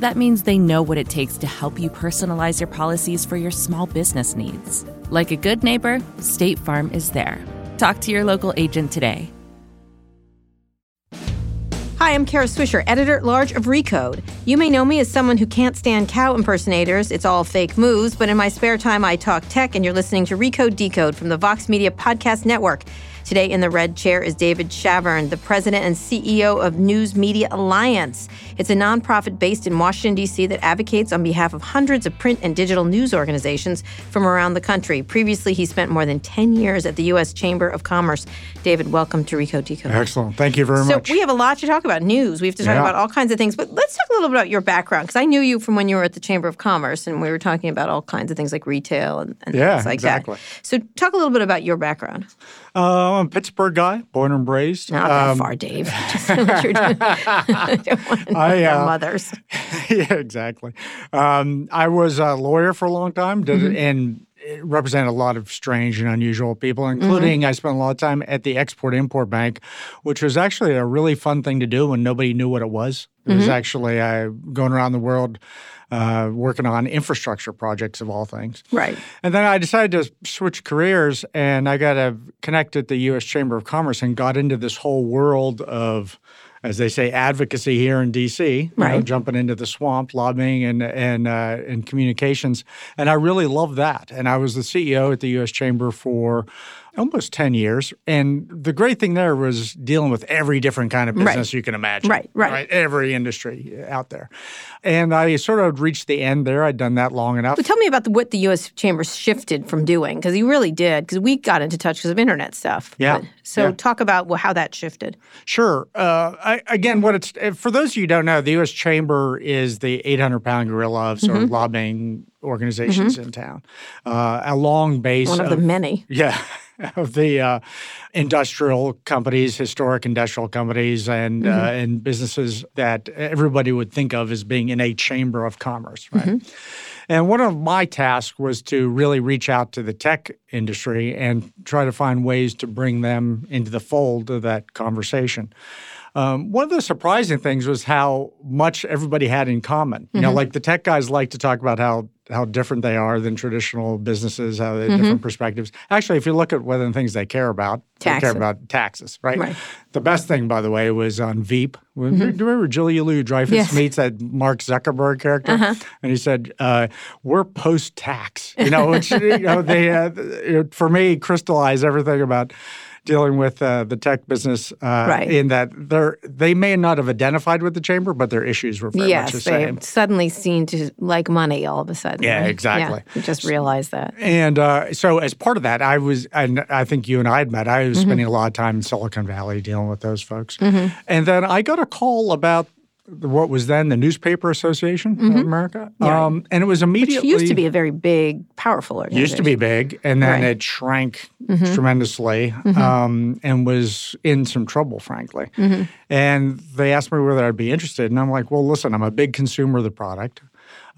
That means they know what it takes to help you personalize your policies for your small business needs. Like a good neighbor, State Farm is there. Talk to your local agent today. Hi, I'm Kara Swisher, editor at large of Recode. You may know me as someone who can't stand cow impersonators. It's all fake moves, but in my spare time, I talk tech, and you're listening to Recode Decode from the Vox Media Podcast Network. Today in the red chair is David Chavern, the president and CEO of News Media Alliance. It's a nonprofit based in Washington, D.C. that advocates on behalf of hundreds of print and digital news organizations from around the country. Previously, he spent more than 10 years at the U.S. Chamber of Commerce. David, welcome to Recode Decode. Excellent. Thank you very so much. So, we have a lot to talk about news. We have to talk yeah. about all kinds of things, but let's talk a little bit about your background because I knew you from when you were at the Chamber of Commerce and we were talking about all kinds of things like retail and, and yeah, things like exactly. that. So, talk a little bit about your background. Uh, I'm a Pittsburgh guy, born and raised. Not that um, far, Dave. Just what you're doing. I, uh, mothers. yeah, exactly. Um, I was a lawyer for a long time, did, mm-hmm. and represented a lot of strange and unusual people, including mm-hmm. I spent a lot of time at the Export Import Bank, which was actually a really fun thing to do when nobody knew what it was. It mm-hmm. was actually uh, going around the world uh, working on infrastructure projects of all things. Right. And then I decided to switch careers, and I got to connect at the U.S. Chamber of Commerce and got into this whole world of as they say, advocacy here in D.C. Right. Know, jumping into the swamp, lobbying and and uh, and communications, and I really love that. And I was the CEO at the U.S. Chamber for almost 10 years. And the great thing there was dealing with every different kind of business right. you can imagine. Right, right, right. Every industry out there. And I sort of reached the end there. I'd done that long enough. But tell me about the, what the U.S. Chamber shifted from doing, because you really did, because we got into touch because of internet stuff. Yeah. But, so yeah. talk about well, how that shifted. Sure. Uh, I, again, what it's for those of you who don't know, the U.S. Chamber is the 800 pound gorilla of sort mm-hmm. of lobbying organizations mm-hmm. in town. Uh, a long base. One of, of the many. Yeah. of the uh, industrial companies, historic industrial companies, and uh, mm-hmm. uh, and businesses that everybody would think of as being in a chamber of commerce, right? Mm-hmm. And one of my tasks was to really reach out to the tech industry and try to find ways to bring them into the fold of that conversation. Um, one of the surprising things was how much everybody had in common. You mm-hmm. know, like the tech guys like to talk about how how different they are than traditional businesses, how they have mm-hmm. different perspectives. Actually, if you look at one of the things they care about, taxes. they care about taxes, right? right? The best thing, by the way, was on Veep. Mm-hmm. Do you remember Julia Louis Dreyfus yes. meets that Mark Zuckerberg character? Uh-huh. And he said, uh, We're post tax. You know, which, you know, they, uh, for me, crystallized everything about dealing with uh, the tech business uh, right. in that they they may not have identified with the chamber, but their issues were very yes, much the same. they suddenly seem to like money all of a sudden. Yeah, right? exactly. Yeah, just realized that. And uh, so, as part of that, I was, and I think you and I had met. I was mm-hmm. spending a lot of time in Silicon Valley dealing with those folks, mm-hmm. and then I got a call about what was then the Newspaper Association mm-hmm. of America. Yeah. Um, and it was immediately. Which used to be a very big, powerful organization. It used to be big, and then right. it shrank mm-hmm. tremendously mm-hmm. um, and was in some trouble, frankly. Mm-hmm. And they asked me whether I'd be interested. And I'm like, well, listen, I'm a big consumer of the product.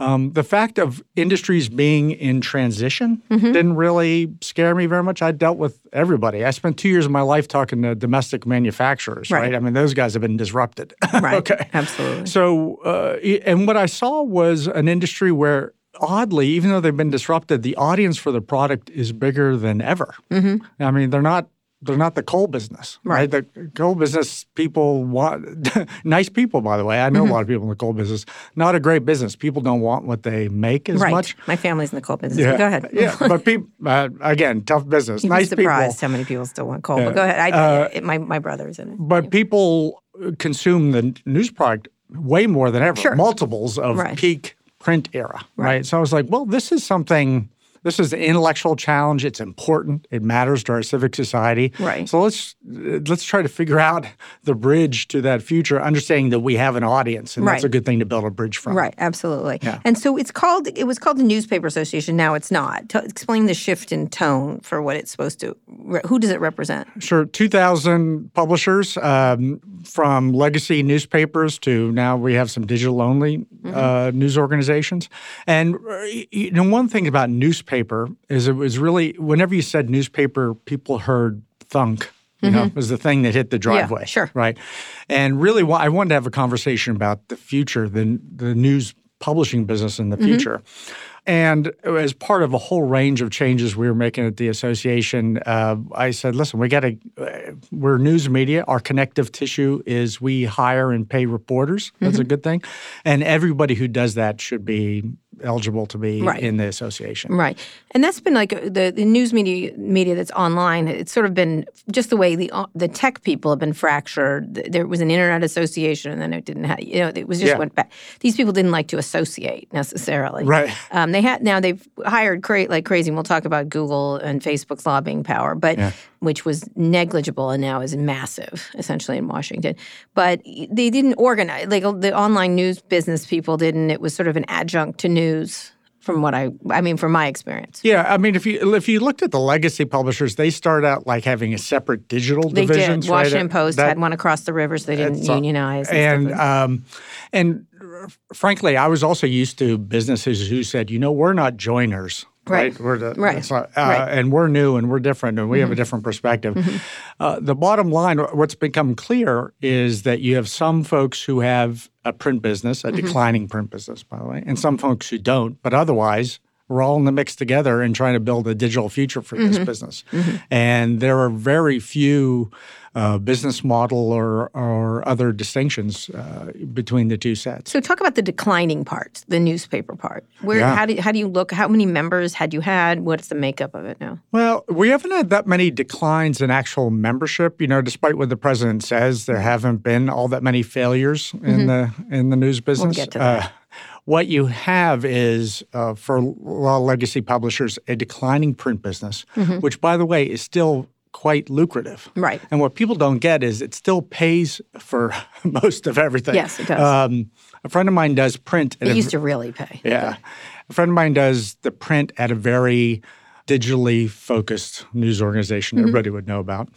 Um, the fact of industries being in transition mm-hmm. didn't really scare me very much. I dealt with everybody. I spent two years of my life talking to domestic manufacturers, right? right? I mean, those guys have been disrupted. right. okay. Absolutely. So, uh, and what I saw was an industry where oddly, even though they've been disrupted, the audience for the product is bigger than ever. Mm-hmm. I mean, they're not they're not the coal business, Right. right? The coal business people want nice people, by the way. I know a lot of people in the coal business. Not a great business. People don't want what they make as right. much. My family's in the coal business. but Go ahead. yeah, but people uh, again, tough business. You'd nice be people. surprised how many people still want coal. Yeah. But go ahead. I, Uh, it, my my brother's in it. But people consume the news product way more than ever, Sure. multiples of Right. peak print era, right. So I was like, well, this is something. This is an intellectual challenge. It's important. It matters to our civic society. Right. So let's let's try to figure out the bridge to that future, understanding that we have an audience, and that's a good thing to build a bridge from. Right, absolutely. Yeah. And so it's called it was called the Newspaper Association. Now it's not. T- explain the shift in tone for what it's supposed to. Re- who does it represent? Sure, 2,000 publishers um, from legacy newspapers to now we have some digital only uh, news organizations. And uh, you know, one thing about newspaper is it was really whenever you said newspaper, people heard thunk. You know, was the thing that hit the driveway. sure. Right. And really, I wanted to have a conversation about the future, the the news publishing business in the future. And as part of a whole range of changes we were making at the association, uh, I said, "Listen, we got to. Uh, we're news media. Our connective tissue is we hire and pay reporters. That's a good thing, and everybody who does that should be eligible to be Right. in the association. Right, and that's been like uh, the, the news media media that's online. It's sort of been just the way the uh, the tech people have been fractured. There was an internet association, and then it didn't have. You know, it was just Yeah. went back. These people didn't like to associate necessarily. Right. Um, they had now they've hired cra- like crazy. And we'll talk about Google and Facebook's lobbying power, but which was negligible and now is massive, essentially in Washington. But they didn't organize like the online news business people didn't. It was sort of an adjunct to news, from what I I mean, from my experience. Yeah, I mean, if you if you looked at the legacy publishers, they start out like having a separate digital They divisions. did. right? Washington Post That- had one across the rivers. so they didn't unionize. And um, and frankly, I was also used to businesses who said, you know, we're not joiners. Right. We're the, Right. not- uh, Right. Mm-hmm. and we're new and we're different and we have a different perspective. Uh, the bottom line, what's become clear is that you have some folks who have a print business, a Mm-hmm. declining print business, by the way, and some folks who don't. But otherwise, we're all in the mix together and trying to build a digital future for Mm-hmm. this business. And there are very few uh, business model or, or other distinctions uh, between the two sets. So talk about the declining part, the newspaper part. Where Yeah. how do how do you look? How many members had you had? What's the makeup of it now? Well, we haven't had that many declines in actual membership. You know, despite what the president says, there haven't been all that many failures in the in the news business. Mm-hmm. get to that. Uh, what you have is, uh, for a lot of legacy publishers, a declining print business, which, by the way, is still quite lucrative. Right. And what people don't get is it still pays for most of everything. Yes, it does. Um, a friend of mine does print. at It a used to really pay. yeah. A friend of mine does the print at a very digitally focused news organization Mm-hmm. everybody would know about.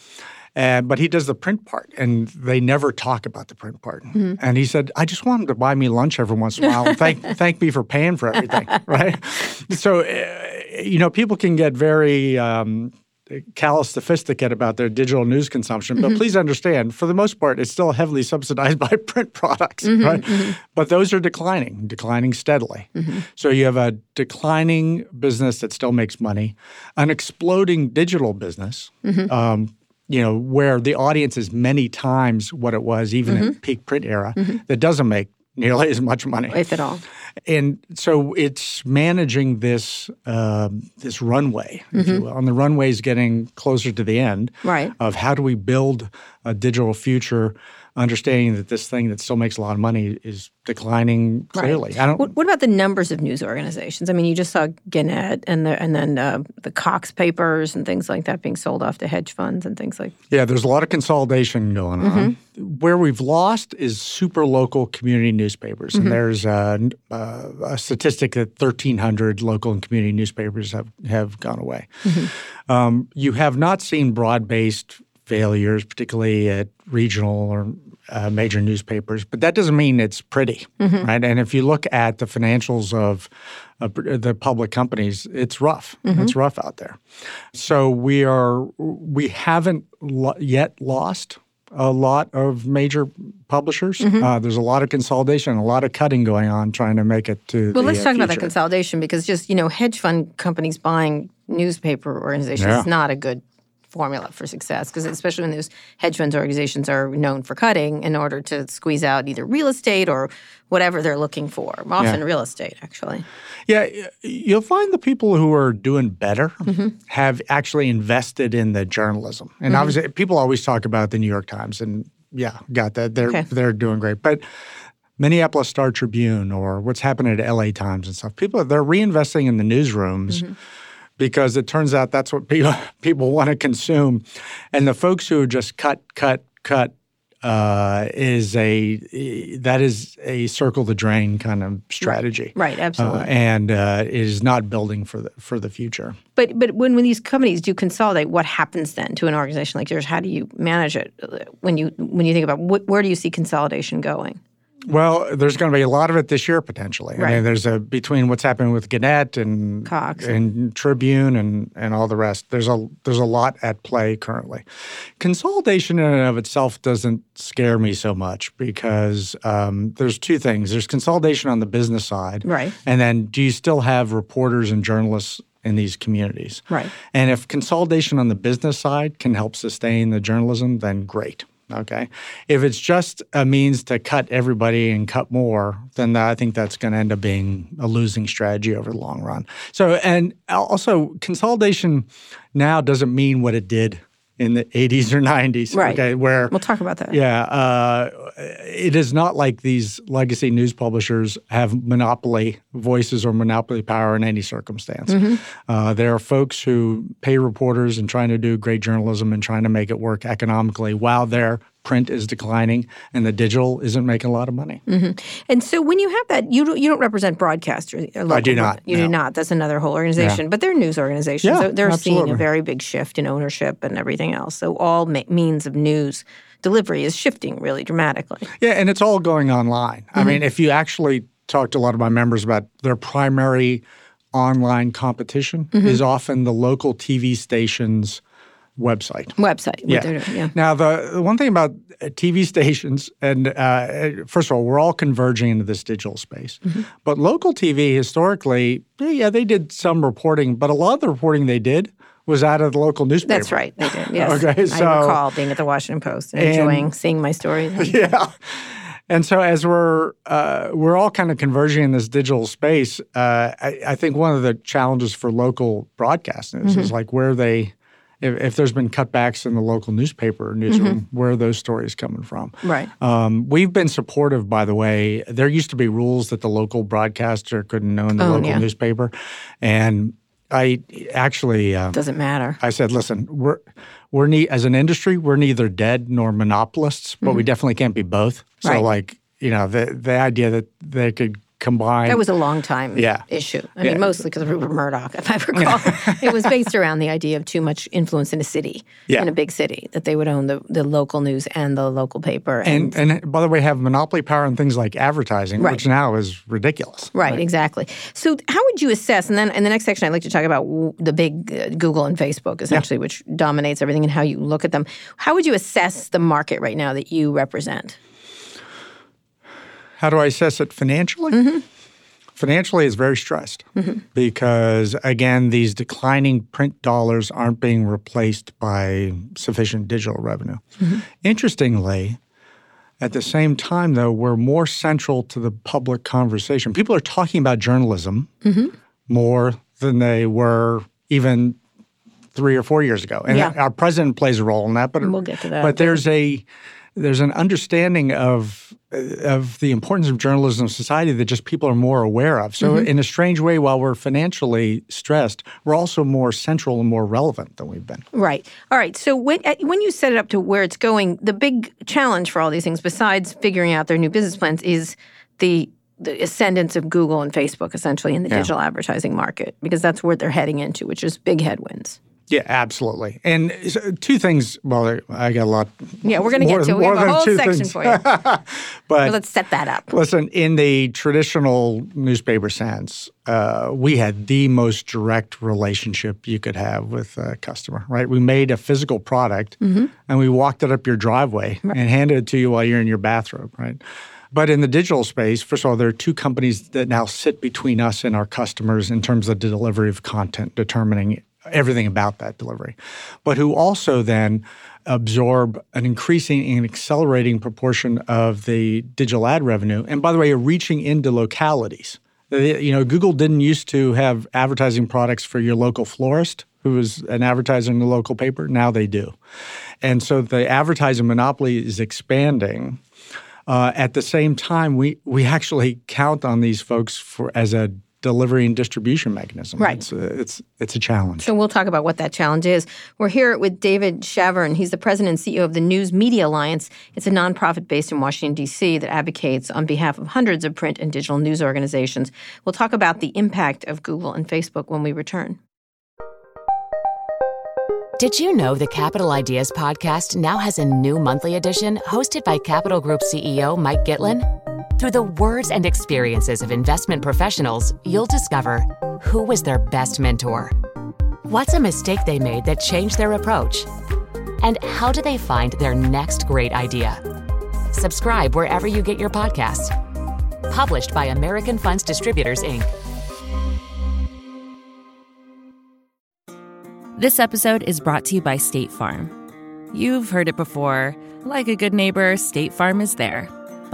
And, but he does the print part, and they never talk about the print part. Mm-hmm. And he said, "I just want him to buy me lunch every once in a while and thank thank me for paying for everything." right? So, uh, you know, people can get very um, callous, sophisticated about their digital news consumption. Mm-hmm. But please understand, for the most part, it's still heavily subsidized by print products, Mm-hmm, right? But those are declining, declining steadily. Mm-hmm. So you have a declining business that still makes money, an exploding digital business. Mm-hmm. Um, you know, where the audience is many times what it was, even Mm-hmm. in peak print era, that doesn't make nearly as much money if at all. And so it's managing this um, this runway, if you will, and the runway is getting closer to the end. Mm-hmm. Right. Of how do we build a digital future, understanding that this thing that still makes a lot of money is declining clearly. I don't. What, what about the numbers of news organizations? I mean, you just saw Gannett and the, and then uh, the Cox papers and things like that being sold off to hedge funds and things like. Yeah, there's a lot of consolidation going on. Where we've lost is super local community newspapers, and there's a, a, a statistic that 1,300 local and community newspapers have have gone away. Um, you have not seen broad-based failures, particularly at regional or uh, major newspapers, but that doesn't mean it's pretty, right? And if you look at the financials of uh, the public companies, it's rough. It's rough out there. So we are we haven't lo- yet lost a lot of major publishers. Uh, there's a lot of consolidation, a lot of cutting going on, trying to make it to. Well, the, let's uh, talk about that consolidation because just you know, hedge fund companies buying newspaper organizations Yeah. is not a good formula for success? Because especially when those hedge funds organizations are known for cutting in order to squeeze out either real estate or whatever they're looking for. Often real estate, actually. Yeah, you'll find the people who are doing better mm-hmm. have actually invested in the journalism. And mm-hmm. obviously, people always talk about the New York Times, and yeah, got that. They're Okay. they're doing great, but. Minneapolis Star Tribune or what's happening at LA Times and stuff. People they're reinvesting in the newsrooms mm-hmm. Because it turns out that's what people people want to consume, and the folks who just cut, cut, cut uh, is a that is a circle the drain kind of strategy, Right, absolutely. Uh, and uh, is not building for the for the future. But but when, when these companies do consolidate, what happens then to an organization like yours? How do you manage it when you when you think about wh- where do you see consolidation going? Well, there's going to be a lot of it this year potentially. I mean, there's a between what's happening with Gannett and Cox. and Tribune and and all the rest. There's a there's a lot at play currently. Consolidation in and of itself doesn't scare me so much because um, there's two things. There's consolidation on the business side, Right. And then do you still have reporters and journalists in these communities, Right. And if consolidation on the business side can help sustain the journalism, then great. Okay. If it's just a means to cut everybody and cut more, then I think that's going to end up being a losing strategy over the long run. So, and uh, also consolidation now doesn't mean what it did in the 80s or 90s. Right. Okay. Where We'll talk about that. yeah, uh, it is not like these legacy news publishers have monopoly voices or monopoly power in any circumstance. Uh, there are folks who pay reporters and trying to do great journalism and trying to make it work economically while their print is declining and the digital isn't making a lot of money. Mm-hmm. And so when you have that, you don't, you don't represent broadcasters. or local do not, You no. do not. That's another whole organization. But they're news organizations. Yeah, So they're seeing a very big shift in ownership and everything else. So all ma- means of news delivery is shifting really dramatically. Yeah, and it's all going online. I mm-hmm. mean, if you actually talk to a lot of my members about their primary online competition mm-hmm. is often the local TV station's website. Website. Yeah. doing, yeah. Now, the, the one thing about uh, TV stations, and uh, first of all, we're all converging into this digital space. Mm-hmm. But local TV, historically, yeah, they did some reporting, but a lot of the reporting they did was out of the local newspaper. That's right. They did. Yes. Okay, so- I recall being at the Washington Post and enjoying seeing my stories. yeah. And so as we're uh, we're all kind of converging in this digital space, uh, I, I think one of the challenges for local broadcasting is, is like where they, if, if there's been cutbacks in the local newspaper or newsroom, where are those stories coming from? Right. Um, we've been supportive, by the way. There used to be rules that the local broadcaster couldn't own the Own, local yeah. newspaper, and I actually. Um, Doesn't matter. I said, listen, we're we're ne- as an industry, we're neither dead nor monopolists, but we definitely can't be both. So, Mm-hmm. Right. like, you know, the the idea that they could That was a long time Yeah. issue. I Yeah. mean, mostly because of Rupert Murdoch, if I recall. it was based around the idea of too much influence in a city, Yeah. in a big city, that they would own the, the local news and the local paper. and and by the way, have monopoly power in things like advertising, Right. which now is ridiculous. Right, exactly. So, how would you assess? And then in the next section, I'd like to talk about the big uh, Google and Facebook, essentially, which dominates everything, and how you look at them. How would you assess the market right now that you represent? How do I assess it financially? Mm-hmm. Financially, it's very stressed because, again, these declining print dollars aren't being replaced by sufficient digital revenue. Mm-hmm. Interestingly, at the same time, though, we're more central to the public conversation. People are talking about journalism Mm-hmm. more than they were even three or four years ago. And Yeah. our president plays a role in that. But We'll get to that. But there's a there's an understanding of of the importance of journalism in society that just people are more aware of. So Mm-hmm. in a strange way, while we're financially stressed, we're also more central and more relevant than we've been. Right. All right. So when when you set it up to where it's going, the big challenge for all these things, besides figuring out their new business plans, is the the ascendance of Google and Facebook, essentially, in the digital advertising market, because that's where they're heading into, which is big headwinds. Yeah, absolutely. And two things. Well, I got a lot. Yeah, we're going to get to. it. We have a whole section things. for you. But Let's set that up. Listen, in the traditional newspaper sense, uh, we had the most direct relationship you could have with a customer, right? We made a physical product Mm-hmm. and we walked it up your driveway and handed it to you while you're in your bathrobe, right? But in the digital space, first of all, there are two companies that now sit between us and our customers in terms of the delivery of content, determining everything about that delivery, but who also then absorb an increasing and accelerating proportion of the digital ad revenue. And by the way, are reaching into localities. You know, Google didn't used to have advertising products for your local florist who was an advertiser in the local paper. Now they do. And so the advertising monopoly is expanding. Uh, at the same time, we, we actually count on these folks for as a delivery and distribution mechanism. Right. It's a, it's, it's a challenge. So we'll talk about what that challenge is. We're here with David Chavern. He's the president and CEO of the News Media Alliance. It's a nonprofit based in Washington, D.C. that advocates on behalf of hundreds of print and digital news organizations. We'll talk about the impact of Google and Facebook when we return. Did you know the Capital Ideas podcast now has a new monthly edition hosted by Capital Group CEO Mike Gitlin? Through the words and experiences of investment professionals, you'll discover who was their best mentor, what's a mistake they made that changed their approach, and how do they find their next great idea. Subscribe wherever you get your podcasts. Published by American Funds Distributors, Inc. This episode is brought to you by State Farm. You've heard it before. Like a good neighbor, State Farm is there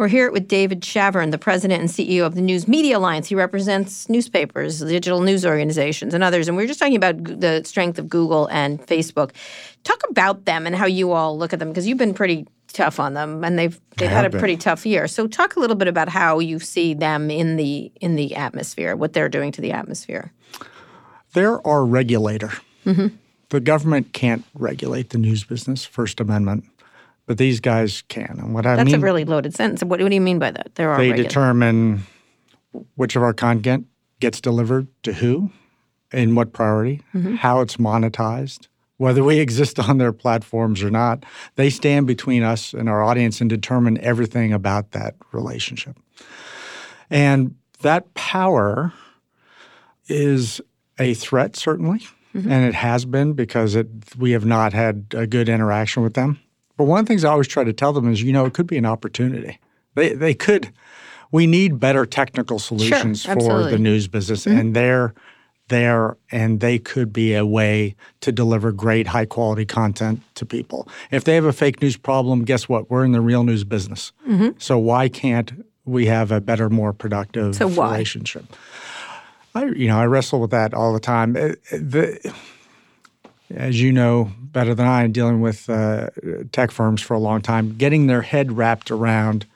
We're here with David Chavern, the president and CEO of the News Media Alliance. He represents newspapers, digital news organizations, and others. And we are just talking about the strength of Google and Facebook. Talk about them and how you all look at them, because you've been pretty tough on them, and they've they've had a pretty tough year. So talk a little bit about how you see them in the in the atmosphere, what they're doing to the atmosphere. They're our regulator. Mm-hmm. The government can't regulate the news business. First Amendment but these guys can. And what I mean That's mean, a really loaded sentence. What, what do you mean by that? There are they determine which of our content gets delivered to who, in what priority, mm-hmm. how it's monetized, whether we exist on their platforms or not. They stand between us and our audience and determine everything about that relationship. And that power is a threat, certainly, mm-hmm. and it has been because it, we have not had a good interaction with them. But one of the things I always try to tell them is, you know, it could be an opportunity. They they could. We need better technical solutions sure, for the news business, mm-hmm. and they're there, and they could be a way to deliver great, high quality content to people. If they have a fake news problem, guess what? We're in the real news business. Mm-hmm. So why can't we have a better, more productive so relationship? I, you know, I wrestle with that all the time. Uh, the, as you know better than I, dealing with uh, tech firms for a long time, getting their head wrapped around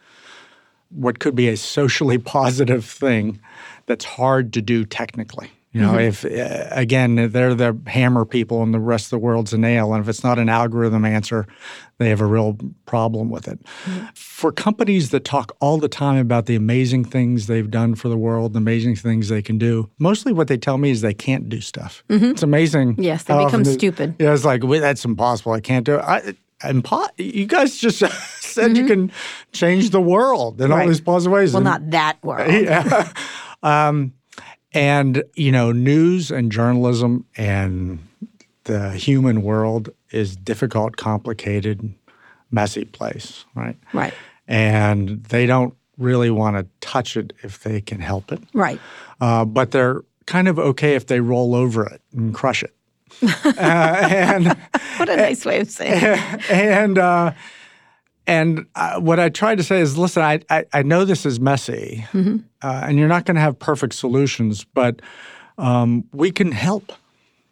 what could be a socially positive thing that's hard to do technically. You know, mm-hmm. if uh, again they're the hammer people and the rest of the world's a nail, and if it's not an algorithm answer, they have a real problem with it. Mm-hmm. For companies that talk all the time about the amazing things they've done for the world, the amazing things they can do, mostly what they tell me is they can't do stuff. Mm-hmm. It's amazing. Yes, they become stupid. Yeah, it's like that's impossible. I can't do it. I, impo- you guys just said mm-hmm. you can change the world in right. all these positive ways. Well, and, not that world. Yeah. um, and, you know, news and journalism and the human world is difficult, complicated, messy place, right? Right. And they don't really want to touch it if they can help it. Right. Uh, but they're kind of okay if they roll over it and crush it. uh, and what a nice way of saying. it. And uh, and uh, what I tried to say is, listen, I, I, I know this is messy, mm-hmm. uh, and you're not going to have perfect solutions, but um, we can help.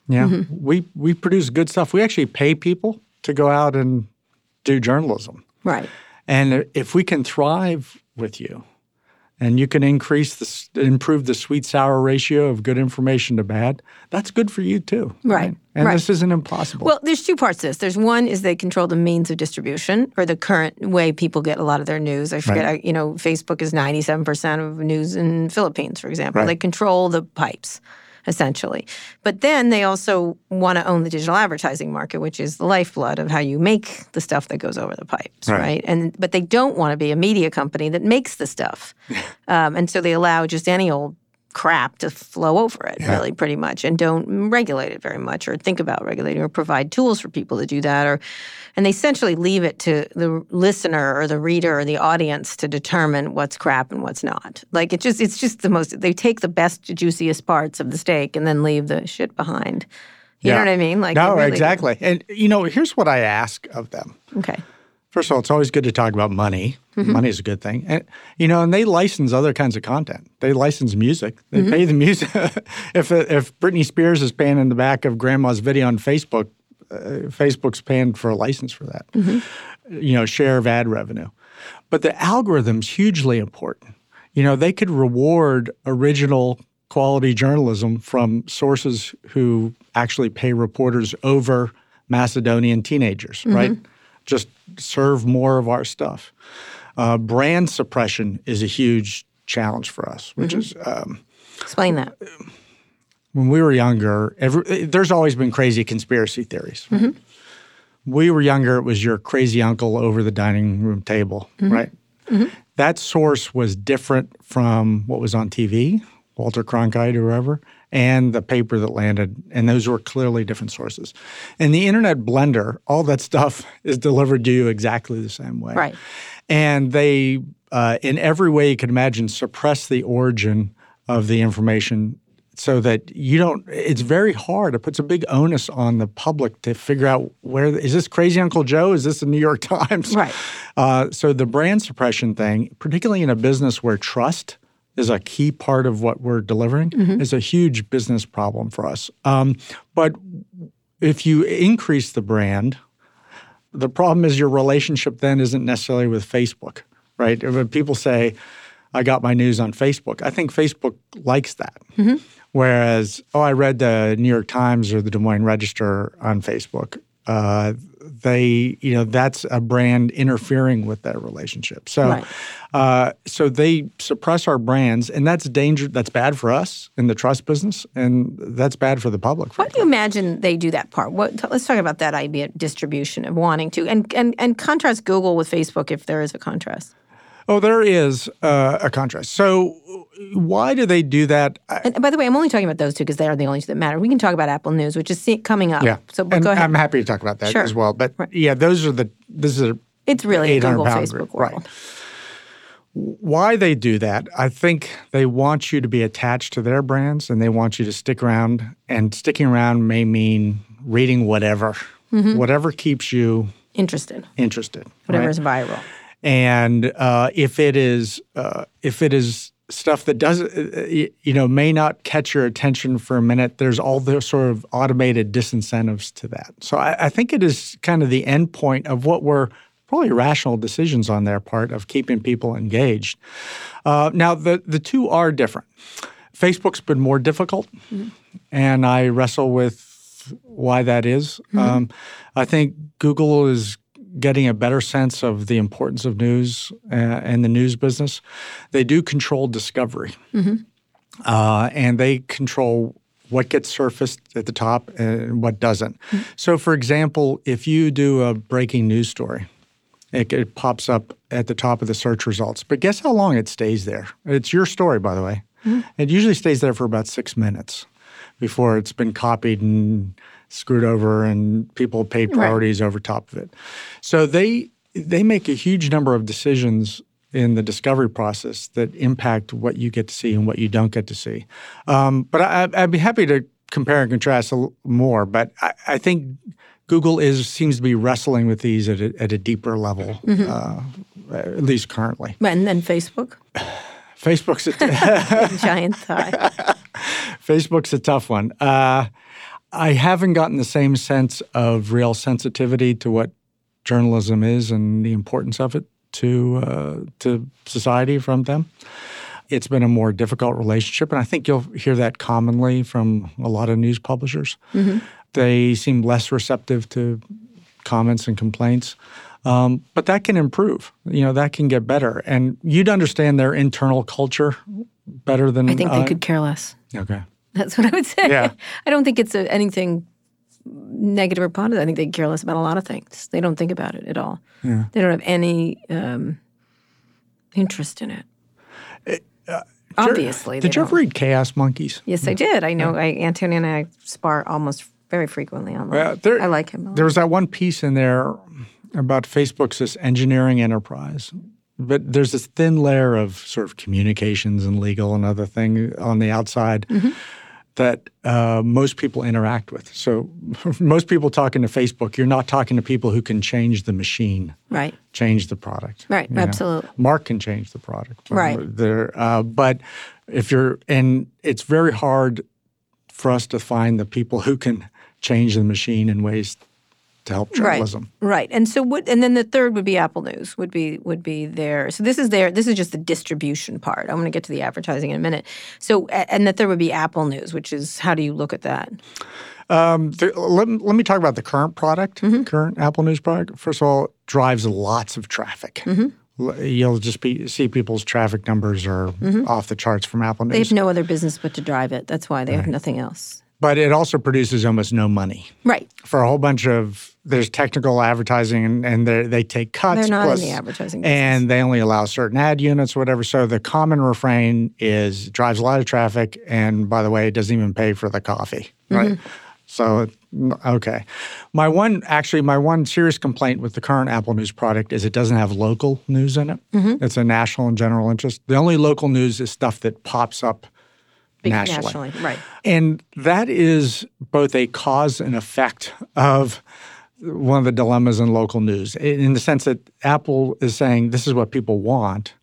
Yeah, mm-hmm. we we produce good stuff. We actually pay people to go out and do journalism. Right. And if we can thrive with you, and you can increase the improve the sweet sour ratio of good information to bad that's good for you too right, right? and right. this isn't impossible well there's two parts to this there's one is they control the means of distribution or the current way people get a lot of their news i forget right. I, you know facebook is 97% of news in philippines for example they control the pipes essentially. But then they also want to own the digital advertising market, which is the lifeblood of how you make the stuff that goes over the pipes, right? Right. And but they don't want to be a media company that makes the stuff, um, and so they allow just any old crap to flow over it, really, pretty much, and don't regulate it very much, or think about regulating, or provide tools for people to do that, or and they essentially leave it to the listener or the reader or the audience to determine what's crap and what's not. Like it just it's just the most they take the best juiciest parts of the steak and then leave the shit behind. You know what I mean? Like no, really exactly. And you know, here's what I ask of them. Okay. First of all, it's always good to talk about money. Mm-hmm. Money is a good thing, and you know, and they license other kinds of content. They license music. They Mm-hmm. pay the music. if if Britney Spears is paying in the back of Grandma's video on Facebook, uh, Facebook's paying for a license for that. Mm-hmm. You know, share of ad revenue. But the algorithm's hugely important. You know, they could reward original quality journalism from sources who actually pay reporters over Macedonian teenagers, right? Just serve more of our stuff. Uh, brand suppression is a huge challenge for us, which is um, Explain that. when we were younger, every, there's always been crazy conspiracy theories. right? We were younger, it was your crazy uncle over the dining room table, right? That source was different from what was on TV, Walter Cronkite or whoever, and the paper that landed. And those were clearly different sources. And the internet blender, all that stuff is delivered to you exactly the same way. Right. And they, uh, in every way you can imagine, suppress the origin of the information so that you don't it's very hard it puts a big onus on the public to figure out where is this crazy uncle joe is this the new york times Right. uh, so the brand suppression thing particularly in a business where trust is a key part of what we're delivering is a huge business problem for us um, but if you increase the brand the problem is your relationship then isn't necessarily with Facebook, right? When people say, I got my news on Facebook, I think Facebook likes that. Whereas, oh, I read the New York Times or the Des Moines Register on Facebook. Uh, they, you know, that's a brand interfering with that relationship. So, Right. uh, so they suppress our brands, and that's danger. That's bad for us in the trust business, and that's bad for the public. What do you imagine they do that part? What, t- let's talk about that idea distribution of wanting to and, and and contrast Google with Facebook if there is a contrast. Oh, there is uh, a contrast. So, why do they do that? And by the way, I'm only talking about those two because they are the only two that matter. We can talk about Apple News, which is see- coming up. yeah. So, and go ahead. I'm happy to talk about that Sure. as well. But Right. yeah, those are the this is a it's really a Google Facebook group. world. Right. Why they do that? I think they want you to be attached to their brands, and they want you to stick around. And sticking around may mean reading whatever, Mm-hmm. whatever keeps you Interested. interested. Whatever right? is viral. And uh, if it is uh, if it is stuff that doesn't uh, you know may not catch your attention for a minute there's all the sort of automated disincentives to that. So I, I think it is kind of the end point of what were probably rational decisions on their part of keeping people engaged. Uh, now the the two are different. Facebook's been more difficult and i wrestle with why that is. Um, I think Google is getting a better sense of the importance of news uh, and the news business. They do control discovery, uh, and they control what gets surfaced at the top and what doesn't. So, for example, if you do a breaking news story, it, it pops up at the top of the search results. But guess how long it stays there? It's your story, by the way. It usually stays there for about six minutes before it's been copied and screwed over and people paid priorities over top of it. So they they make a huge number of decisions in the discovery process that impact what you get to see and what you don't get to see. Um, but I, I'd be happy to compare and contrast l- more. But I, I think Google is seems to be wrestling with these at a, at a deeper level, uh, at least currently. And then Facebook, Facebook's a, giant thigh. Facebook's a tough one. Uh, I haven't gotten the same sense of real sensitivity to what journalism is and the importance of it to uh, to society from them. It's been a more difficult relationship, and I think you'll hear that commonly from a lot of news publishers. They seem less receptive to comments and complaints. Um, but that can improve. You know, that can get better. And you'd understand their internal culture better than I think they uh, could care less. Okay. That's what I would say. Yeah. I don't think it's a, anything negative or positive. I think they care less about a lot of things. They don't think about it at all. They don't have any um, interest in it. Obviously, Did you ever read Chaos Monkeys? Yes, I did. I know. I, Antonio and I spar almost very frequently online. Well, there- I like him. A lot. There was that one piece in there about Facebook's this engineering enterprise. But there's this thin layer of sort of communications and legal and other thing on the outside Mm-hmm. That uh, most people interact with. So most people talking to Facebook, you're not talking to people who can change the machine, right. change the product. Right, you know. absolutely. Mark can change the product. Right. There, uh, but if you're, and it's very hard for us to find the people who can change the machine in ways to help journalism. Right. Right. And so what and then the third would be Apple News would be would be there. So this is their this is just the distribution part. I'm going to get to the advertising in a minute. So and the third would be Apple News, which is how do you look at that? The- let, let me talk about the current product, Mm-hmm. current Apple News product. First of all, it drives lots of traffic. Mm-hmm. You'll just be, see people's traffic numbers are off the charts from Apple News. They have no other business but to drive it. That's why they have nothing else. But it also produces almost no money. Right. for a whole bunch of there's technical advertising and, and they take cuts. They're not in the advertising business. and they only allow certain ad units or whatever. So the common refrain is drives a lot of traffic, and by the way, it doesn't even pay for the coffee, right? Mm-hmm. So okay, my one actually my one serious complaint with the current Apple News product is it doesn't have local news in it. Mm-hmm. It's a national and general interest. The only local news is stuff that pops up nationally. nationally. Right. And that is both a cause and effect of one of the dilemmas in local news, in the sense that Apple is saying this is what people want.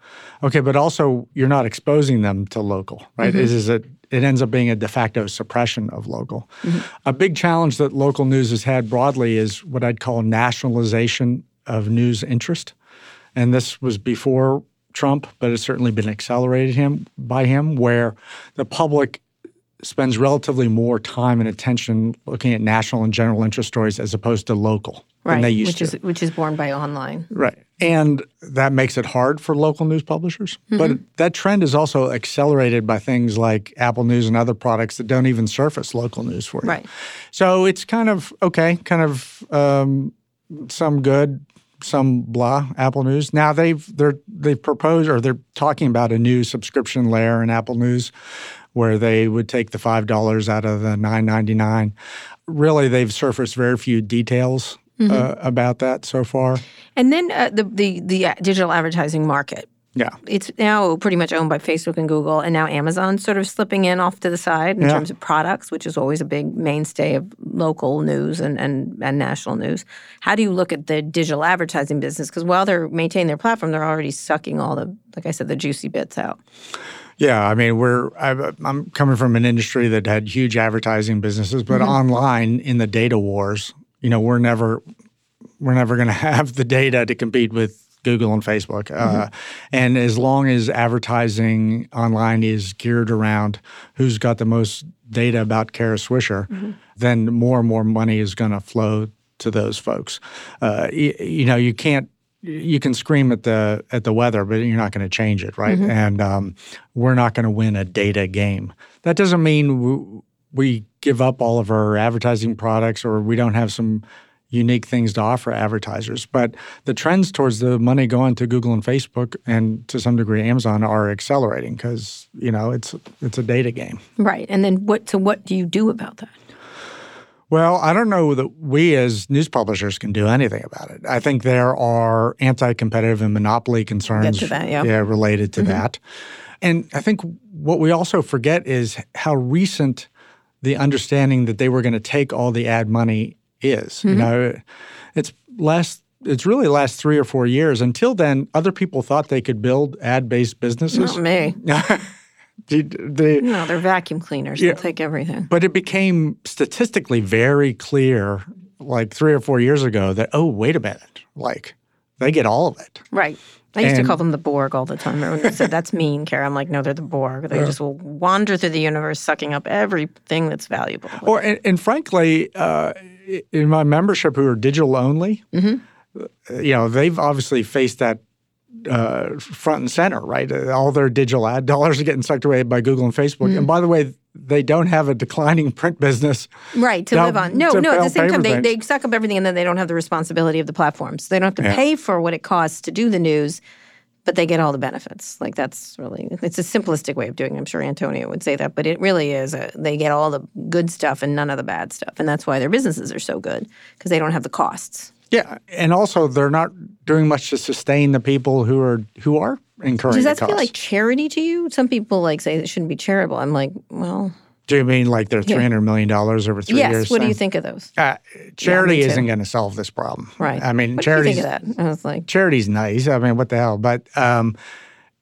Okay, but also you're not exposing them to local, right? Mm-hmm. It is a, it ends up being a de facto suppression of local. Mm-hmm. A big challenge that local news has had broadly is what I'd call nationalization of news interest. And this was before Trump, but it's certainly been accelerated him by him, where the public spends relatively more time and attention looking at national and general interest stories as opposed to local Right. than they used which to. is which is borne by online. Right. And that makes it hard for local news publishers. But Mm-hmm. that trend is also accelerated by things like Apple News and other products that don't even surface local news for you. Right. So it's kind of okay, kind of um, some good, some blah. Apple News. Now they've they're they've proposed or they're talking about a new subscription layer in Apple News, where they would take the five dollars out of the nine ninety nine. Really, they've surfaced very few details Mm-hmm. uh, about that so far. And then uh, the the the uh, digital advertising market. Yeah. It's now pretty much owned by Facebook and Google, and now Amazon's sort of slipping in off to the side in Yeah. terms of products, which is always a big mainstay of local news and, and, and national news. How do you look at the digital advertising business? Because while they're maintaining their platform, they're already sucking all the, like I said, the juicy bits out. Yeah, I mean, we're I've, I'm coming from an industry that had huge advertising businesses, but Mm-hmm. online in the data wars, you know, we're never we're never going to have the data to compete with Google and Facebook. Uh, Mm-hmm. and as long as advertising online is geared around who's got the most data about Kara Swisher, Mm-hmm. then more and more money is going to flow to those folks. Uh, y- you know, you can't you can scream at the at the weather, but you're not going to change it, right? And um, we're not going to win a data game. That doesn't mean we, we give up all of our advertising products or we don't have some unique things to offer advertisers. But the trends towards the money going to Google and Facebook and to some degree Amazon are accelerating because you know it's it's a data game. Right. And then what? So what do you do about that? Well, I don't know that we as news publishers can do anything about it. I think there are anti-competitive and monopoly concerns that, yeah. Mm-hmm. related to that. And I think what we also forget is how recent the understanding that they were going to take all the ad money is. Mm-hmm. You know, it's last it's really last 3 or 4 years. Until then, other people thought they could build ad-based businesses. Not me. The- the- No, they're vacuum cleaners. Yeah. They'll take everything. But it became statistically very clear, like three or four years ago, that oh, wait a minute, like they get all of it. Right. I used to call them the Borg all the time. You said that's mean, Kara? I'm like, no, they're the Borg. They just will wander through the universe, sucking up everything that's valuable. Or and, and frankly, uh, in my membership who are digital only, Mm-hmm. uh, you know, they've obviously faced that uh, front and center, right? Uh, all their digital ad dollars are getting sucked away by Google and Facebook. And by the way, they don't have a declining print business. Right, to to- live on. No, no, at the same time, they, they suck up everything and then they don't have the responsibility of the platforms. They don't have to Yeah. pay for what it costs to do the news, but they get all the benefits. Like that's really, it's a simplistic way of doing it. I'm sure Antonio would say that, but it really is. A, they get all the good stuff and none of the bad stuff. And that's why their businesses are so good because they don't have the costs. Yeah, and also they're not doing much to sustain the people who are who are incurring Does that feel like charity to you? Some people like say it shouldn't be charitable. I'm like, well, Do you mean like they're three hundred million dollars over three yes. years? What do you think of those? Uh, charity too. isn't going to solve this problem, Right. I mean, charity. think of that? I was like, charity's nice. I mean, what the hell? But um,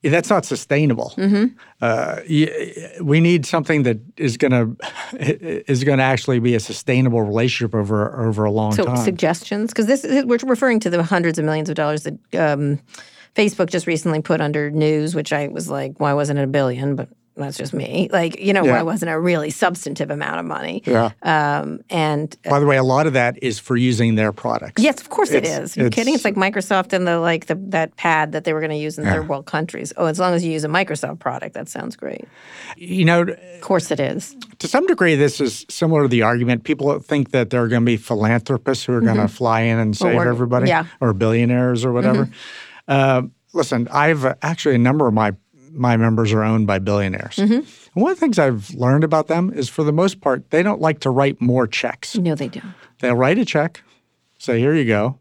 that's not sustainable. Mm-hmm. Uh, we need something that is going to is going to actually be a sustainable relationship over over a long So time. suggestions, because this is, we're referring to the hundreds of millions of dollars that um, Facebook just recently put under news, which I was like, why wasn't it a billion? But that's just me. Like, you know, Yeah. why wasn't a really substantive amount of money? yeah. Um, and uh, By the way, a lot of that is for using their products. yes, of course it It's- is. Are you kidding? it's- like Microsoft and the like the that pad that they were going to use in third world countries. Oh, as long as you use a Microsoft product, that sounds great. You know, Of course it is. to some degree, this is similar to the argument. People think that there are going to be philanthropists who are going to fly in and save or- everybody, yeah. or billionaires or whatever. Uh, listen, I've uh, actually a number of my my members are owned by billionaires. And one of the things I've learned about them is, for the most part, they don't like to write more checks. No, they don't. They'll write a check, say, "Here you go."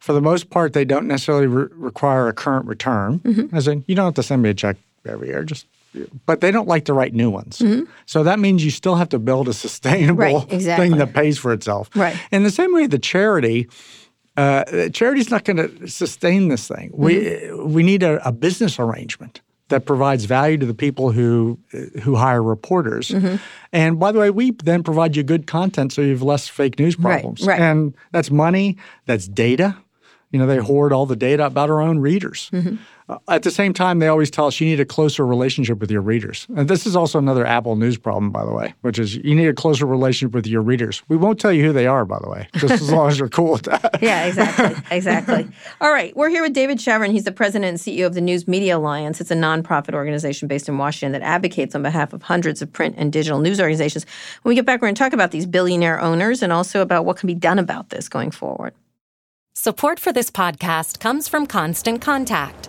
For the most part, they don't necessarily re- require a current return. As in, you don't have to send me a check every year. Just, but they don't like to write new ones. So that means you still have to build a sustainable Right, exactly. thing that pays for itself. Right. In the same way, the charity. Uh, charity's not going to sustain this thing. We Mm-hmm. we need a, a business arrangement that provides value to the people who who hire reporters. Mm-hmm. And by the way, we then provide you good content so you have less fake news Right, problems. right. And that's money, that's data. You know, they hoard all the data about our own readers. Mm-hmm. Uh, at the same time, they always tell us you need a closer relationship with your readers. And this is also another Apple News problem, by the way, which is you need a closer relationship with your readers. We won't tell you who they are, by the way, just as long as you're cool with that. Yeah, exactly. Exactly. All right. We're here with David Chavern. He's the president and CEO of the News Media Alliance. It's a nonprofit organization based in Washington that advocates on behalf of hundreds of print and digital news organizations. When we get back, we're going to talk about these billionaire owners and also about what can be done about this going forward. Support for this podcast comes from Constant Contact.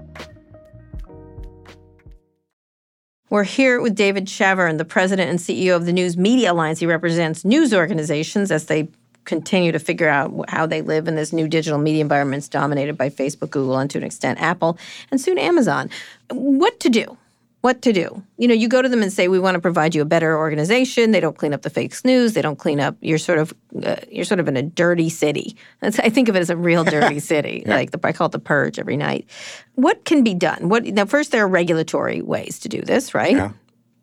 We're here with David Chavern, the president and CEO of the News Media Alliance. He represents news organizations as they continue to figure out how they live in this new digital media environment dominated by Facebook, Google, and to an extent Apple, and soon Amazon. What to do? What to do? You know, you go to them and say, "We want to provide you a better organization." They don't clean up the fake news. They don't clean up. You're sort of, uh, you're sort of in a dirty city. That's, I think of it as a real dirty city. Like the, I call it the purge every night. What can be done? What now? First, there are regulatory ways to do this, right? Yeah.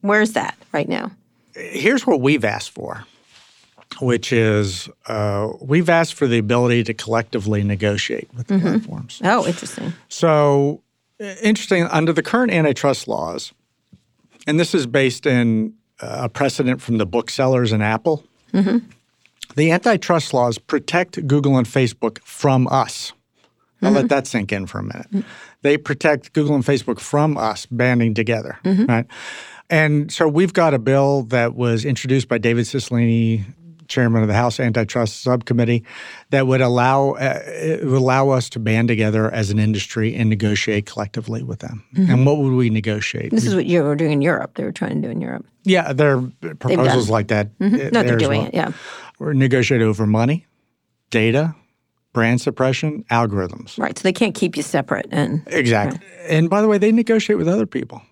Where's that right now? Here's what we've asked for, which is uh, we've asked for the ability to collectively negotiate with the Mm-hmm. platforms. Oh, interesting. So, interesting, under the current antitrust laws, and this is based in uh, a precedent from the booksellers and Apple. Mm-hmm. The antitrust laws protect Google and Facebook from us. I'll let mm-hmm. that sink in for a minute. They protect Google and Facebook from us banding together, mm-hmm. right? And so we've got a bill that was introduced by David Cicilline, chairman of the House Antitrust Subcommittee, that would allow uh, would allow us to band together as an industry and negotiate collectively with them. And what would we negotiate? This is what you were doing in Europe. They were trying to do in Europe. yeah, there are proposals like that. uh, No, they're doing well. it. Yeah. We're negotiating over money, data, brand suppression, algorithms. Right. So they can't keep you separate. And Exactly. And by the way, they negotiate with other people.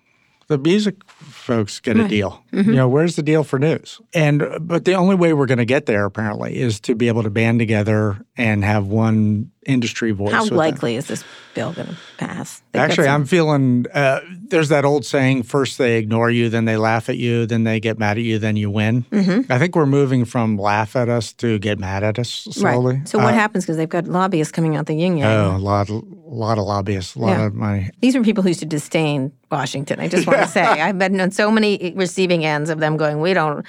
The music folks get a deal. Mm-hmm. You know, where's the deal for news? And but the only way we're going to get there apparently is to be able to band together and have one industry voice. how with them. likely is this bill going to pass? They've Actually, I'm feeling uh, there's that old saying: first they ignore you, then they laugh at you, then they get mad at you, then you win. Mm-hmm. I think we're moving from laugh at us to get mad at us slowly. Right. So what Uh, happens? Because they've got lobbyists coming out the yin yang. Oh, a lot, a lot of lobbyists, a lot Yeah. of money. These are people who used to disdain Washington. I just want to say I've been on so many receiving ends of them going, "We don't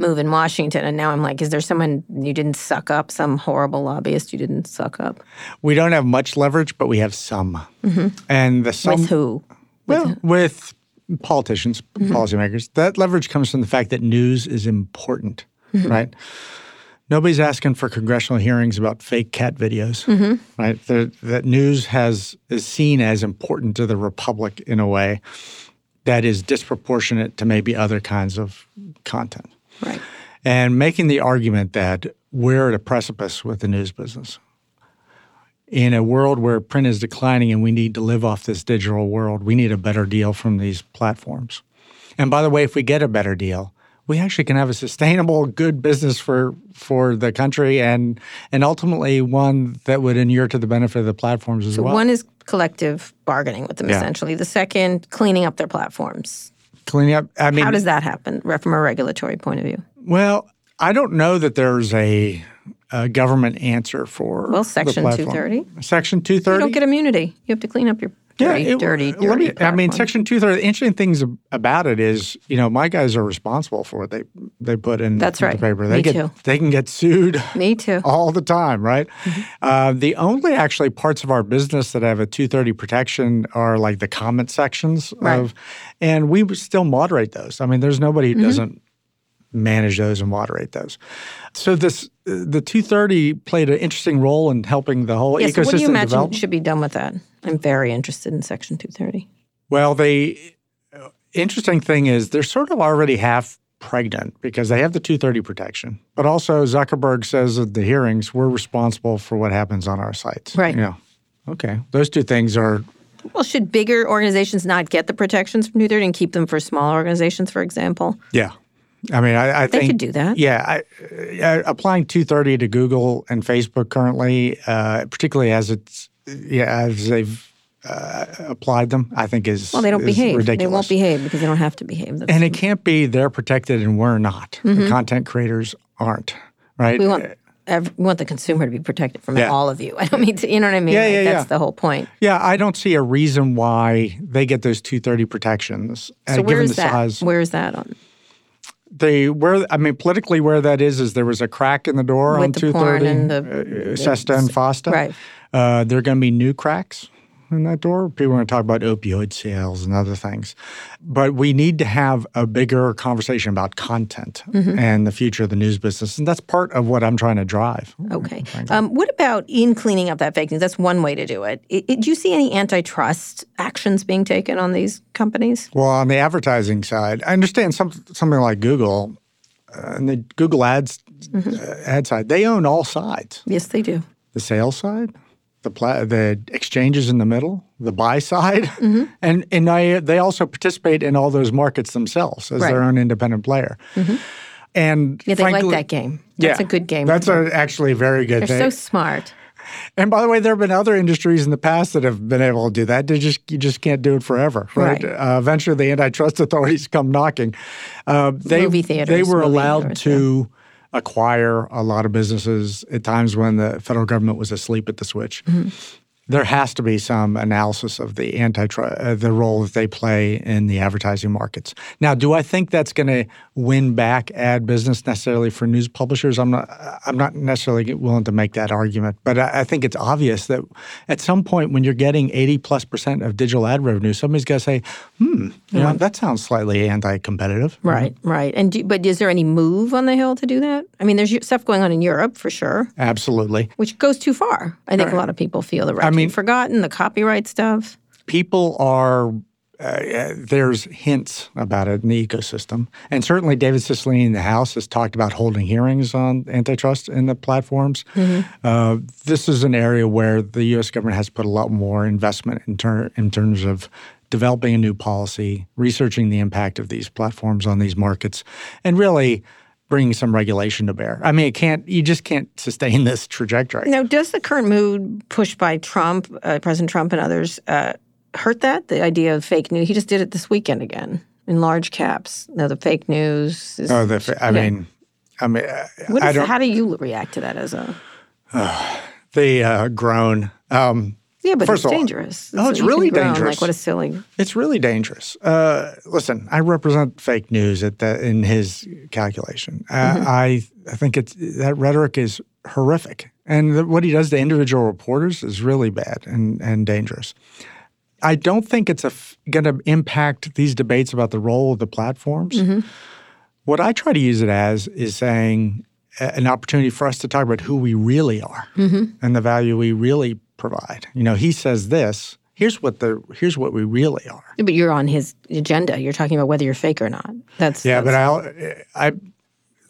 move in Washington," and now I'm like, "Is there someone you didn't suck up? Some horrible lobbyist you didn't suck up We don't have much leverage, but we have some. Mm-hmm. And the some Mm-hmm. with who?" well, with politicians, mm-hmm. policymakers, that leverage comes from the fact that news is important, mm-hmm. right? Nobody's asking for congressional hearings about fake cat videos, right? The, that news has is seen as important to the republic in a way that is disproportionate to maybe other kinds of content. Right. And making the argument that we're at a precipice with the news business. In a world where print is declining and we need to live off this digital world, we need a better deal from these platforms. And by the way, if we get a better deal, we actually can have a sustainable, good business for for the country and and ultimately one that would inure to the benefit of the platforms as So well. one is collective bargaining with them Yeah. essentially. The second, cleaning up their platforms. Cleaning up. I mean, How does that happen from a regulatory point of view? Well, I don't know that there's a, a government answer for Well, Section 230. Section two thirty. You don't get immunity. You have to clean up your dirty, it- dirty, let dirty. me- I mean. Section two thirty. The interesting things about it is, you know, my guys are responsible for what they they put in That's the right. paper. They Me get too. they can get sued Me too. all the time, right? Mm-hmm. Uh, the only actually parts of our business that have a 230 protection are like the comment sections Right. of, and we still moderate those. I mean, there's nobody Mm-hmm. who doesn't manage those and moderate those. So this the 230 played an interesting role in helping the whole Yes. ecosystem what do you imagine develop. should be done with that? I'm very interested in Section 230. Well, the interesting thing is they're sort of already half pregnant because they have the 230 protection. But also Zuckerberg says at the hearings, we're responsible for what happens on our sites. Right. You know, okay. Those two things are Well, should bigger organizations not get the protections from 230 and keep them for smaller organizations, for example? yeah. I mean, I, I They think could do that. Yeah, I, uh, applying 230 to Google and Facebook currently, uh, particularly as it's yeah as they've uh, applied them, I think is Well, they don't behave. Ridiculous. They won't behave because they don't have to behave. That's, And it can't be they're protected and we're not. The content creators aren't, right? Mm-hmm. we want ev- we want the consumer to be protected from Yeah. all of you. I don't mean to, you know what I mean? Yeah, Like, yeah, That's yeah. the whole point. yeah, I don't see a reason why they get those 230 protections. uh, So given where's the that? size. Where's that on? They where I mean politically where that is is there was a crack in the door With on 230 and uh, Sesta and Fosta. Right. Uh, there are going to be new cracks in that door. People are going to talk about opioid sales and other things. But we need to have a bigger conversation about content Mm-hmm. and the future of the news business. And that's part of what I'm trying to drive. Okay. Um, what about in cleaning up that fake news? That's one way to do it. I- I- do you see any antitrust actions being taken on these companies? Well, on the advertising side, I understand some, something like Google uh, and the Google ads Mm-hmm. uh, ad side, they own all sides. Yes, they do. the sales side, the pla- the exchanges in the middle, the buy side, Mm-hmm. and and I, they also participate in all those markets themselves as Right. their own independent player. And Yeah, they frankly, like that game. That's yeah, a good game. That's a, actually a very good They're thing. so smart. and by the way, there have been other industries in the past that have been able to do that. They just you just can't do it forever, right? Right. Uh, eventually, the antitrust authorities come knocking. Uh, they Movie theaters, they were allowed theaters, to acquire a lot of businesses at times when the federal government was asleep at the switch. Mm-hmm. There has to be some analysis of the antitrust, uh, the role that they play in the advertising markets. Now, do I think that's going to win back ad business necessarily for news publishers? I'm not. I'm not necessarily willing to make that argument, but I, I think it's obvious that at some point when you're getting 80 plus percent of digital ad revenue, somebody's got to say, "Hmm, know, that sounds slightly anti-competitive." Right, right. And do, but is there any move on the hill to do that? I mean, there's stuff going on in Europe for sure, Absolutely. which goes too far. I think a lot of people feel the right I be mean- forgotten, the copyright stuff. people are uh, there's hints about it in the ecosystem, and certainly David Cicilline in the House has talked about holding hearings on antitrust in the platforms. Uh, this is an area where the U.S. government has put a lot more investment in, ter- in terms of developing a new policy, researching the impact of these platforms on these markets, and really bringing some regulation to bear. I mean, it can't. You just can't sustain this trajectory. Now, does the current mood pushed by Trump, uh, President Trump, and others uh, hurt that? The idea of fake news. He just did it this weekend again in large caps. Now, the fake news. Is, Oh, the, fa- I Yeah. mean, I mean, uh, what I don't. how do you react to that as a? the uh, groan. Um, Yeah, but First it's of all- dangerous. Oh, it's really dangerous. Like what a silly. It's really dangerous. Uh, listen, I represent fake news at the, in his calculation. Uh, I I think it's that rhetoric is horrific, and the, what he does to individual reporters is really bad and and dangerous. I don't think it's going to impact these debates about the role of the platforms. What I try to use it as is saying a- an opportunity for us to talk about who we really are and the value we really provide. You know, he says this. Here's what the here's what we really are. But you're on his agenda. You're talking about whether you're fake or not. That's Yeah, but I, I,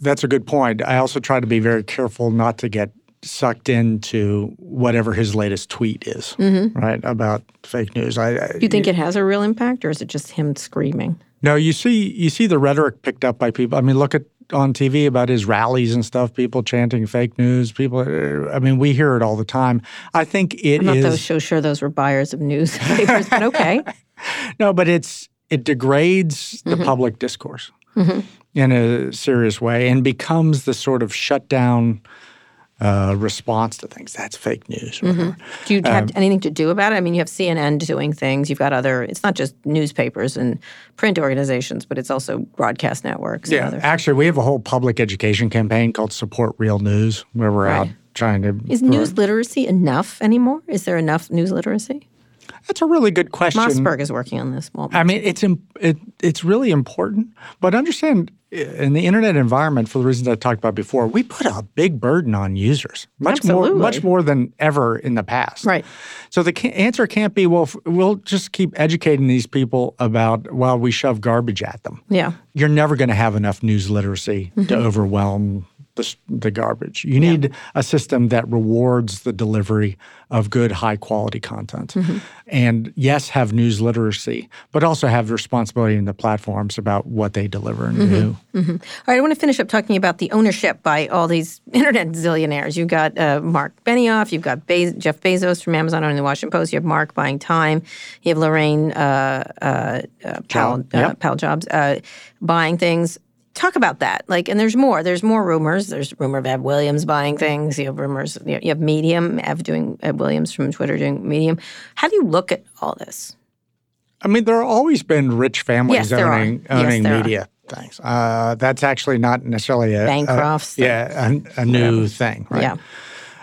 that's a good point. I also try to be very careful not to get sucked into whatever his latest tweet is, mm-hmm. right, about fake news. I, I you think it has a real impact, or is it just him screaming? no, you see, you see the rhetoric picked up by people. I mean, look at on TV about his rallies and stuff. People chanting fake news. People, I mean, we hear it all the time. I think it I'm not is- so sure those were buyers of newspapers, but okay. No, but it's it degrades the mm-hmm. public discourse mm-hmm. in a serious way and becomes the sort of shutdown uh, response to things. That's fake news. whatever. Do you Um, have anything to do about it? I mean, you have CNN doing things. You've got other. It's not just newspapers and print organizations, but it's also broadcast networks. and Yeah, actually, we have a whole public education campaign called Support Real News, where we're out trying to. Is news literacy enough anymore? Is there enough news literacy? That's a really good question. Mossberg is working on this. I mean, it's it, it's really important, but understand in the internet environment, for the reasons I talked about before, we put a big burden on users, much more, much more than ever in the past. Right. So the ca- answer can't be, well, f- we'll just keep educating these people about while we shove garbage at them. yeah. You're never going to have enough news literacy to mm-hmm. overwhelm the, the garbage. You need a system that rewards the delivery of good, high quality content. And yes, have news literacy, but also have responsibility in the platforms about what they deliver and who. All right, I want to finish up talking about the ownership by all these internet zillionaires. You've got uh, Mark Benioff, you've got Bez- Jeff Bezos from Amazon owning the Washington Post, you have Mark buying Time, you have Laurene uh, uh, uh, Powell, uh, yep. Powell Jobs uh, buying things. Talk about that. Like, and there's more. There's more rumors. There's rumor of Ev Williams buying things. You have rumors. You have Medium, Ev doing Ev Williams from Twitter doing Medium. How do you look at all this? I mean, there have always been rich families Yes, are. owning, Yes, owning there are. media things. Uh, that's actually not necessarily a, a- Bancrofts, yeah, a, a new thing, right? Yeah.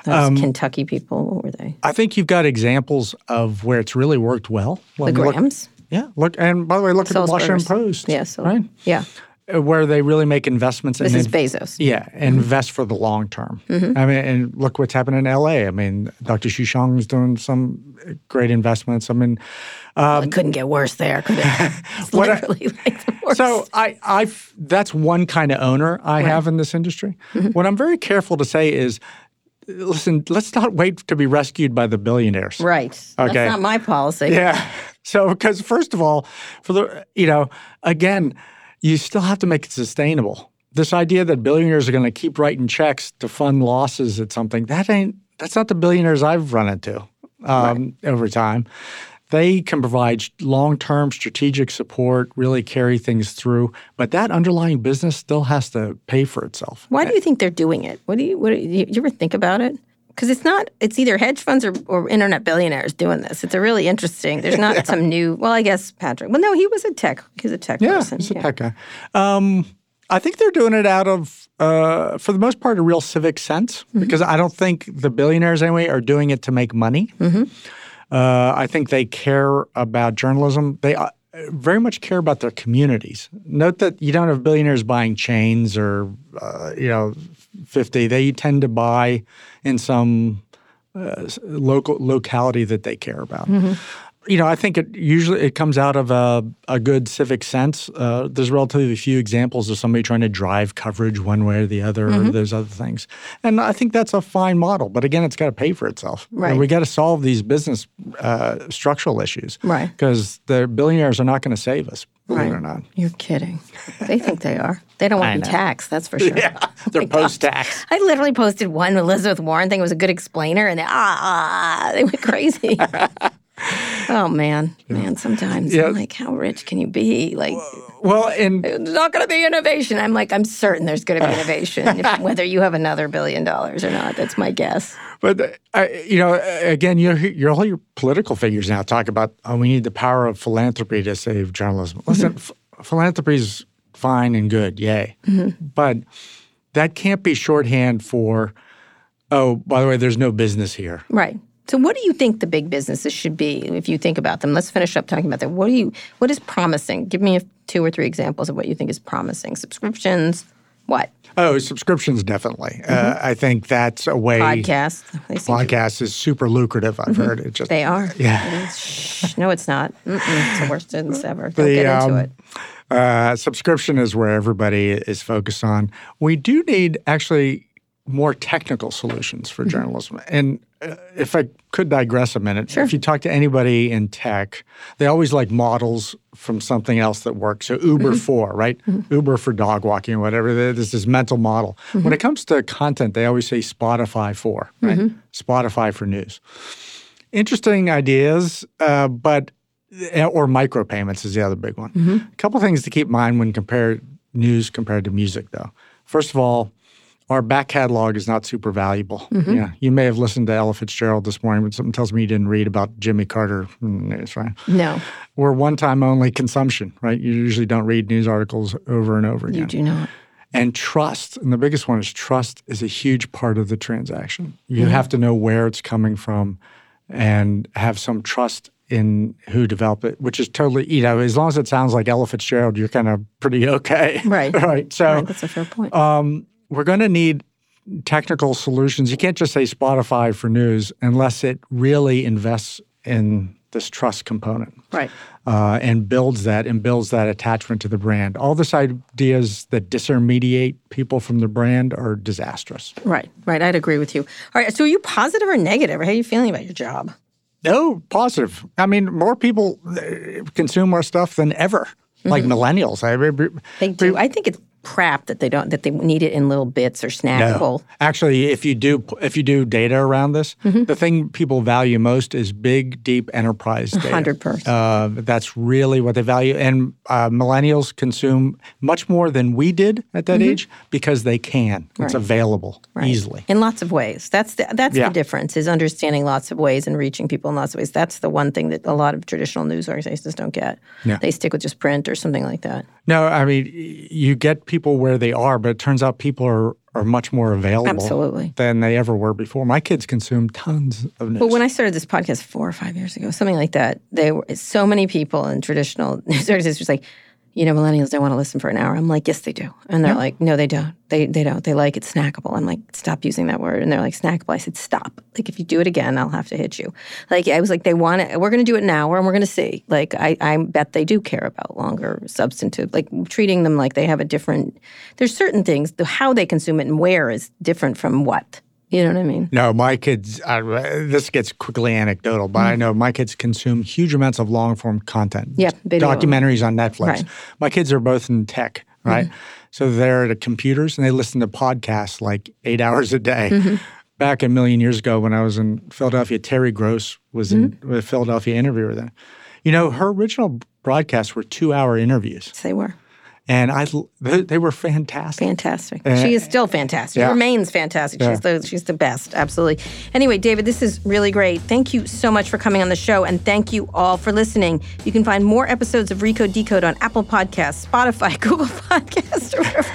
Those Um, Kentucky people, what were they? I think you've got examples of where it's really worked well. The When you look- yeah, look, and by the way, look at the Washington Post. Yes. right, Yeah. Where they really make investments. This and is in- Bezos. Yeah, mm-hmm. invest for the long term. Mm-hmm. I mean, and look what's happened in L.A. I mean, Dr. Soon-Shiong is doing some great investments. I mean, Well, it um, couldn't get worse there, could it? What I- like the worst. So I, I, that's one kind of owner I have in this industry. Mm-hmm. what I'm very careful to say is, listen, let's not wait to be rescued by the billionaires. right. Okay. That's not my policy. Yeah. So because first of all, for the you know, again, you still have to make it sustainable. This idea that billionaires are going to keep writing checks to fund losses at something that ain't that's not the billionaires I've run into um, over time. They can provide long-term strategic support, really carry things through, but that underlying business still has to pay for itself. Why do you think they're doing it? What do you? What do you, you ever think about it? Because it's not. It's either hedge funds or, or internet billionaires doing this. It's a really interesting. There's not some new. Well, I guess Patrick. Well, no, he was a tech. He's a tech Yeah, person. he's a tech guy. Um, I think they're doing it out of, uh, for the most part, a real civic sense Mm-hmm. because I don't think the billionaires anyway are doing it to make money. Mm-hmm. Uh, I think they care about journalism. They uh, very much care about their communities. Note that you don't have billionaires buying chains or uh, you know, fifty. They tend to buy in some uh, local locality that they care about. You know, I think it usually it comes out of a, a good civic sense. Uh, there's relatively few examples of somebody trying to drive coverage one way or the other, or there's other things. And I think that's a fine model. But again, it's got to pay for itself. Right. And we got to solve these business uh, structural issues. Right. Because the billionaires are not going to save us, believe it or not. You're kidding. They think they are. They don't want to be taxed. That's for sure. Yeah, they're post tax. I literally posted one Elizabeth Warren thing. It was a good explainer, and they, ah, ah, they went crazy. oh man, man. Sometimes Yeah. I'm like, how rich can you be? Like, Well, and there's not going to be innovation. I'm like, I'm certain there's going to be innovation, if, whether you have another billion dollars or not. That's my guess. But uh, you know, again, you your all your political figures now talk about oh, we need the power of philanthropy to save journalism. Listen, Mm-hmm. f- philanthropy is fine and good, yay, Mm-hmm. but that can't be shorthand for oh, by the way, there's no business here. Right. So, what do you think the big businesses should be if you think about them? Let's finish up talking about that. What do you? What is promising? Give me a, two or three examples of what you think is promising. Subscriptions. What Oh, subscriptions definitely. Uh, I think that's a way. Mm-hmm. podcasts? They seem to- Podcast is super lucrative. I've heard it. Just Mm-hmm. They are. Yeah. It. Shh. No, it's not. Mm-mm. It's the worst sentence ever. Don't The, get into um, it. Uh, subscription is where everybody is focused on. We do need actually more technical solutions Mm-hmm. for journalism. And uh, if I could digress a minute, if you talk to anybody in tech, they always like models from something else that works. So Uber Mm-hmm. for, right? Uber for dog walking or whatever. There's this mental model. Mm-hmm. When it comes to content, they always say Spotify for, right? Mm-hmm. Spotify for news. Interesting ideas, uh, but or micropayments is the other big one. A couple things to keep in mind when compared news compared to music, though. First of all, our back catalog is not super valuable. Mm-hmm. Yeah, you may have listened to Ella Fitzgerald this morning, but something tells me you didn't read about Jimmy Carter in the right? No, We're one-time only consumption, right? You usually don't read news articles over and over again. you do not. And trust, and the biggest one is trust is a huge part of the transaction. You mm-hmm. have to know where it's coming from and have some trust in who developed it, which is totally, you know, as long as it sounds like Ella Fitzgerald, you're kind of pretty okay. Right. right. So Right, that's a fair point. um, we're going to need technical solutions. You can't just say Spotify for news unless it really invests in this trust component right. uh, and builds that and builds that attachment to the brand. All this ideas that disintermediate people from the brand are disastrous. Right. Right. I'd agree with you. All right. So, are you positive or negative? How are you feeling about your job? No, positive. I mean, more people uh, consume our stuff than ever. Like millennials, I They do. I think it's crap that they don't that they need it in little bits or snackable. Actually, if you do if you do data around this, Mm-hmm. the thing people value most is big, deep enterprise data. 100%. Uh, that's really what they value, and uh, millennials consume much more than we did at that age because they can. It's Mm-hmm. Right. available Right. easily. in lots of ways. That's the, that's Yeah. the difference is understanding lots of ways and reaching people in lots of ways. That's the one thing that a lot of traditional news organizations don't get. Yeah. They stick with just print or something like that. No, I mean you get people where they are, but it turns out people are are much more available Absolutely. than they ever were before. My kids consume tons of news. But when I started this podcast four or five years ago, something like that, they were so many people in traditional news organizations was like, you know, millennials don't want to listen for an hour. I'm like, yes, they do. And they're like, no, they don't. They they don't. They like it snackable. I'm like, stop using that word. And they're like, snackable. I said, stop. Like, if you do it again, I'll have to hit you. Like, I was like, they want it. We're going to do it an hour and we're going to see. Like, I, I bet they do care about longer, substantive, like treating them like they have a different, there's certain things, the, how they consume it and where is different from what. You know what I mean? No, my kids. Uh, this gets quickly anecdotal, but I know my kids consume huge amounts of long form content. Yeah, documentaries on Netflix. Right. Mm-hmm. My kids are both in tech, right? So they're at the computers and they listen to podcasts like eight hours a day. Mm-hmm. Back a million years ago, when I was in Philadelphia, Terry Gross was in Mm-hmm. a Philadelphia interviewer then. You know, her original broadcasts were two hour interviews. Yes, they were. And I they, they were fantastic. Fantastic. she is still fantastic. yeah. Remains fantastic. She's the she's the best. Absolutely. Anyway, David, this is really great. Thank you so much for coming on the show, and thank you all for listening. You can find more episodes of Recode Decode on Apple Podcasts, Spotify, Google Podcasts, or.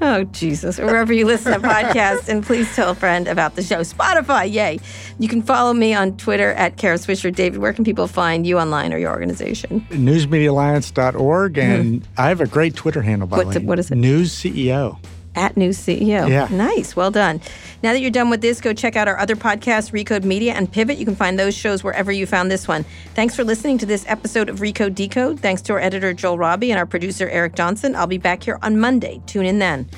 Oh Jesus! Wherever you listen to podcasts, and please tell a friend about the show. Spotify, yay! You can follow me on Twitter at Kara Swisher. David, where can people find you online or your organization? Newsmediaalliance.org, and mm-hmm. I have a great Twitter handle by the way. what is it? News CEO. At New CEO. Yeah. Nice. Well done. Now that you're done with this, go check out our other podcasts, Recode Media and Pivot. You can find those shows wherever you found this one. Thanks for listening to this episode of Recode Decode. Thanks to our editor, Joel Robbie, and our producer, Eric Johnson. I'll be back here on Monday. Tune in then.